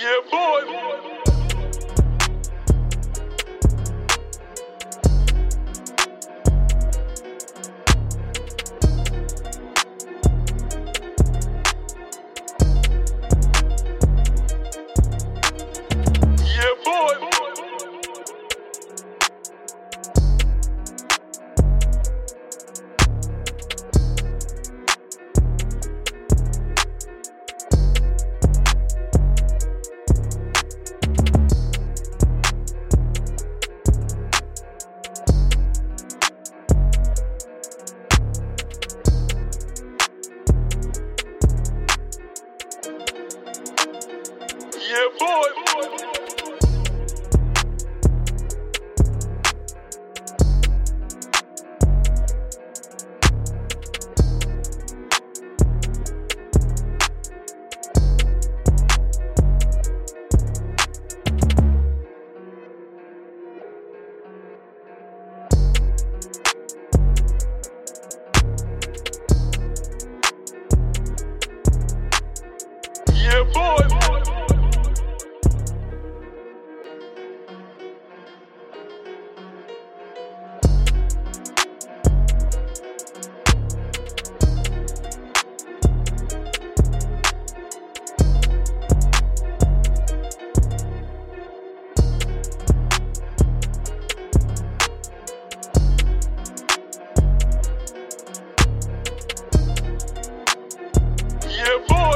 Yeah, boy. Yeah, boy. and.